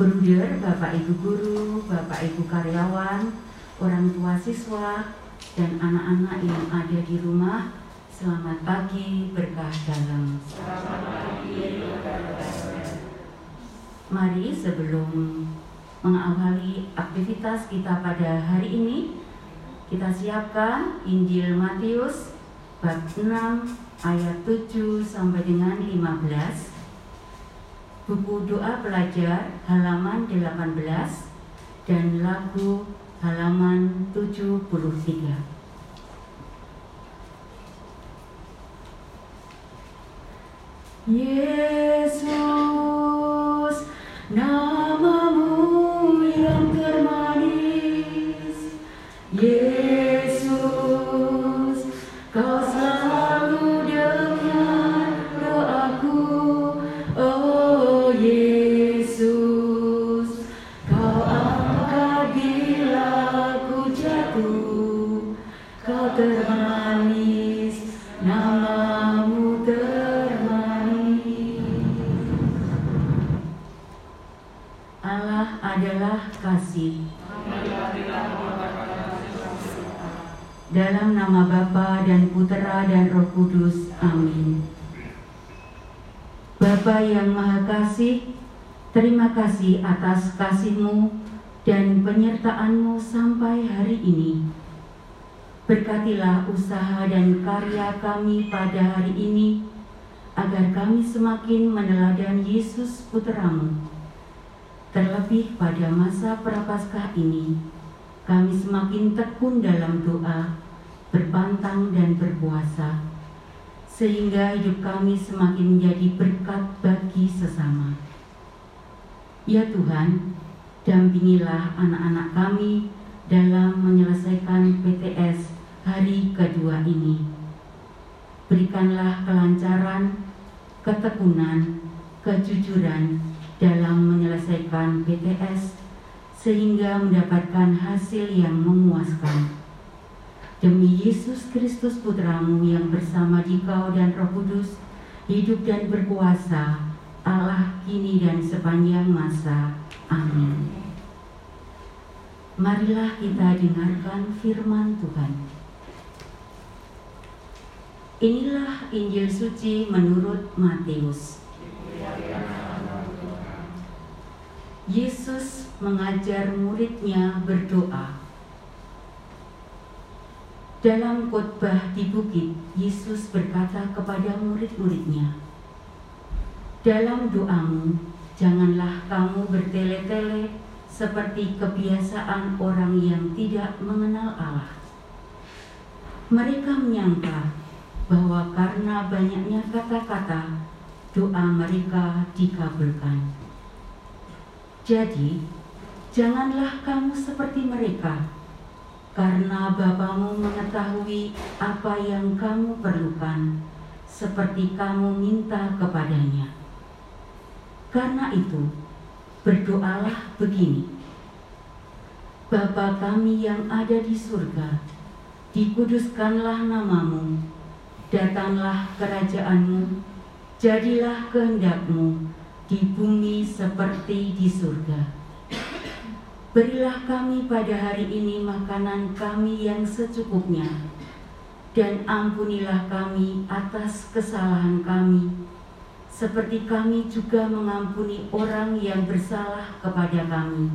Bruder, Bapak Ibu guru, Bapak Ibu karyawan, orang tua siswa, dan anak-anak yang ada di rumah, selamat pagi berkah dalam. Mari sebelum mengawali aktivitas kita pada hari ini, kita siapkan Injil Matius bab 6 ayat 7 sampai dengan 15 buku doa pelajar halaman 18 dan lagu halaman 73. Yesus, Dalam nama Bapa dan Putera dan Roh Kudus. Amin. Bapa yang Maha Kasih, terima kasih atas kasih-Mu dan penyertaan-Mu sampai hari ini. Berkatilah usaha dan karya kami pada hari ini, agar kami semakin meneladani Yesus Putramu. Terlebih pada masa prapaskah ini, kami semakin tekun dalam doa, berpantang dan berpuasa, sehingga hidup kami semakin menjadi berkat bagi sesama. Ya Tuhan, dampingilah anak-anak kami dalam menyelesaikan PTS hari kedua ini. Berikanlah kelancaran, ketekunan, kejujuran dalam menyelesaikan PTS sehingga mendapatkan hasil yang memuaskan. Demi Yesus Kristus Putramu yang bersama Dikau dan Roh Kudus, hidup dan berkuasa, Allah kini dan sepanjang masa. Amin. Marilah kita dengarkan firman Tuhan. Inilah Injil suci menurut Matius. Yesus mengajar muridnya berdoa. Dalam khotbah di bukit, Yesus berkata kepada murid-muridnya, "Dalam doamu, janganlah kamu bertele-tele seperti kebiasaan orang yang tidak mengenal Allah. Mereka menyangka bahwa karena banyaknya kata-kata, doa mereka dikabulkan. Jadi, janganlah kamu seperti mereka, karena Bapamu mengetahui apa yang kamu perlukan, seperti kamu minta kepadanya. Karena itu, berdoalah begini. Bapa kami yang ada di surga, dikuduskanlah namamu, datanglah kerajaanmu, jadilah kehendakmu di bumi seperti di surga. Berilah kami pada hari ini makanan kami yang secukupnya, dan ampunilah kami atas kesalahan kami, seperti kami juga mengampuni orang yang bersalah kepada kami.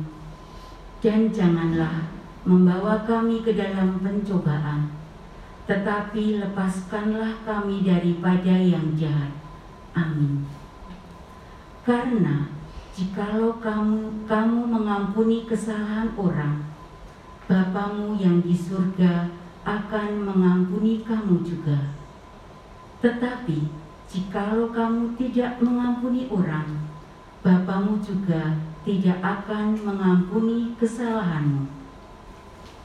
Dan janganlah membawa kami ke dalam pencobaan, tetapi lepaskanlah kami daripada yang jahat. Amin. Karena jikalau kamu kamu mengampuni kesalahan orang, Bapamu yang di surga akan mengampuni kamu juga. Tetapi jikalau kamu tidak mengampuni orang, Bapamu juga tidak akan mengampuni kesalahanmu.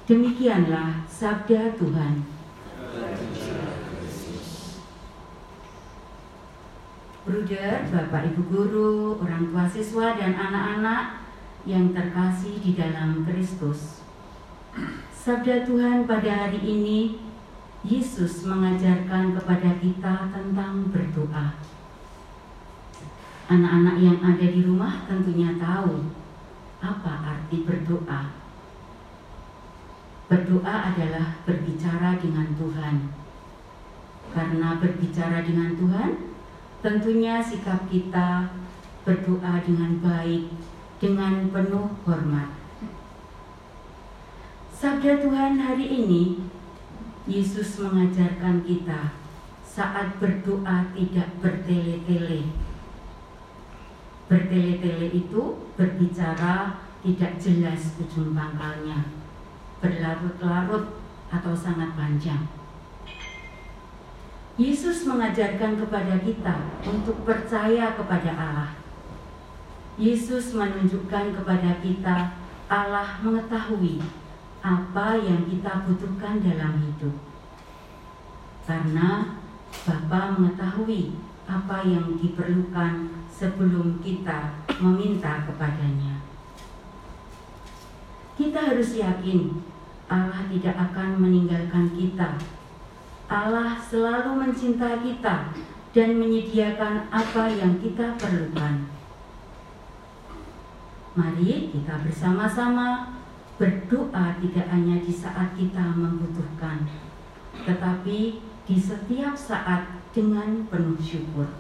Demikianlah sabda Tuhan. Bruder, Bapak Ibu guru, orang tua siswa dan anak-anak yang terkasih di dalam Kristus. Sabda Tuhan pada hari ini, Yesus mengajarkan kepada kita tentang berdoa. Anak-anak yang ada di rumah tentunya tahu apa arti berdoa. Berdoa adalah berbicara dengan Tuhan. Karena berbicara dengan Tuhan, tentunya sikap kita berdoa dengan baik, dengan penuh hormat. Sabda Tuhan hari ini, Yesus mengajarkan kita saat berdoa tidak bertele-tele. Bertele-tele itu berbicara tidak jelas ujung pangkalnya, berlarut-larut atau sangat panjang. Yesus mengajarkan kepada kita untuk percaya kepada Allah. Yesus menunjukkan kepada kita Allah mengetahui apa yang kita butuhkan dalam hidup. Karena Bapa mengetahui apa yang diperlukan sebelum kita meminta kepadanya. Kita harus yakin Allah tidak akan meninggalkan kita Allah selalu mencinta kita dan menyediakan apa yang kita perlukan. Mari kita bersama-sama berdoa tidak hanya di saat kita membutuhkan, tetapi di setiap saat dengan penuh syukur.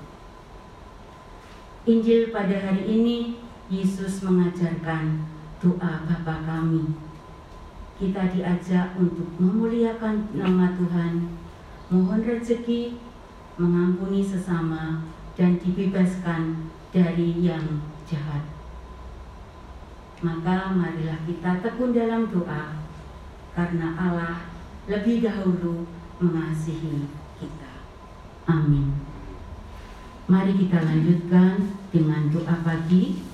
Injil pada hari ini Yesus mengajarkan doa Bapa kami. Kita diajak untuk memuliakan nama Tuhan mohon rezeki, mengampuni sesama, dan dibebaskan dari yang jahat. Maka marilah kita tekun dalam doa, karena Allah lebih dahulu mengasihi kita. Amin. Mari kita lanjutkan dengan doa pagi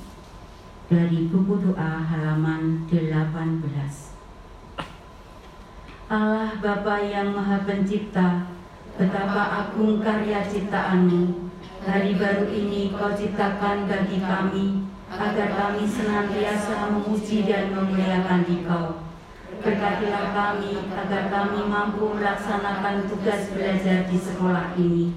dari buku doa halaman 18. Allah Bapa yang Maha Pencipta, betapa agung karya ciptaanmu. Hari baru ini kau ciptakan bagi kami, agar kami senantiasa memuji dan memuliakan Dikau. Berkatilah kami agar kami mampu melaksanakan tugas belajar di sekolah ini.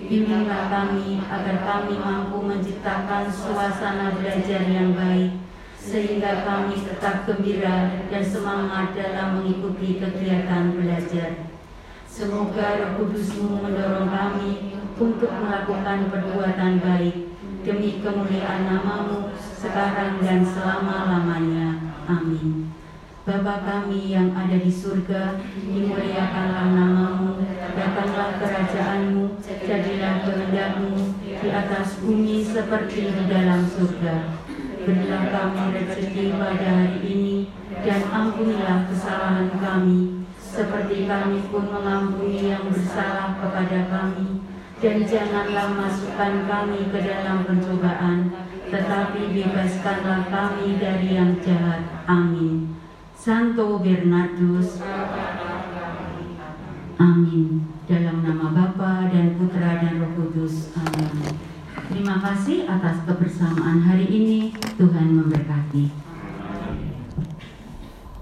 Bimbinglah kami agar kami mampu menciptakan suasana belajar yang baik sehingga kami tetap gembira dan semangat dalam mengikuti kegiatan belajar. Semoga Roh Kudusmu mendorong kami untuk melakukan perbuatan baik demi kemuliaan namamu sekarang dan selama-lamanya. Amin. Bapa kami yang ada di surga, dimuliakanlah namamu, datanglah kerajaanmu, jadilah kehendakmu di atas bumi seperti di dalam surga. Berilah kami rezeki pada hari ini dan ampunilah kesalahan kami seperti kami pun mengampuni yang bersalah kepada kami dan janganlah masukkan kami ke dalam pencobaan tetapi bebaskanlah kami dari yang jahat. Amin. Santo Bernardus. Amin. Dalam nama Bapa dan Putra dan Roh Kudus. Amin. Terima kasih atas kebersamaan hari ini. Tuhan memberkati.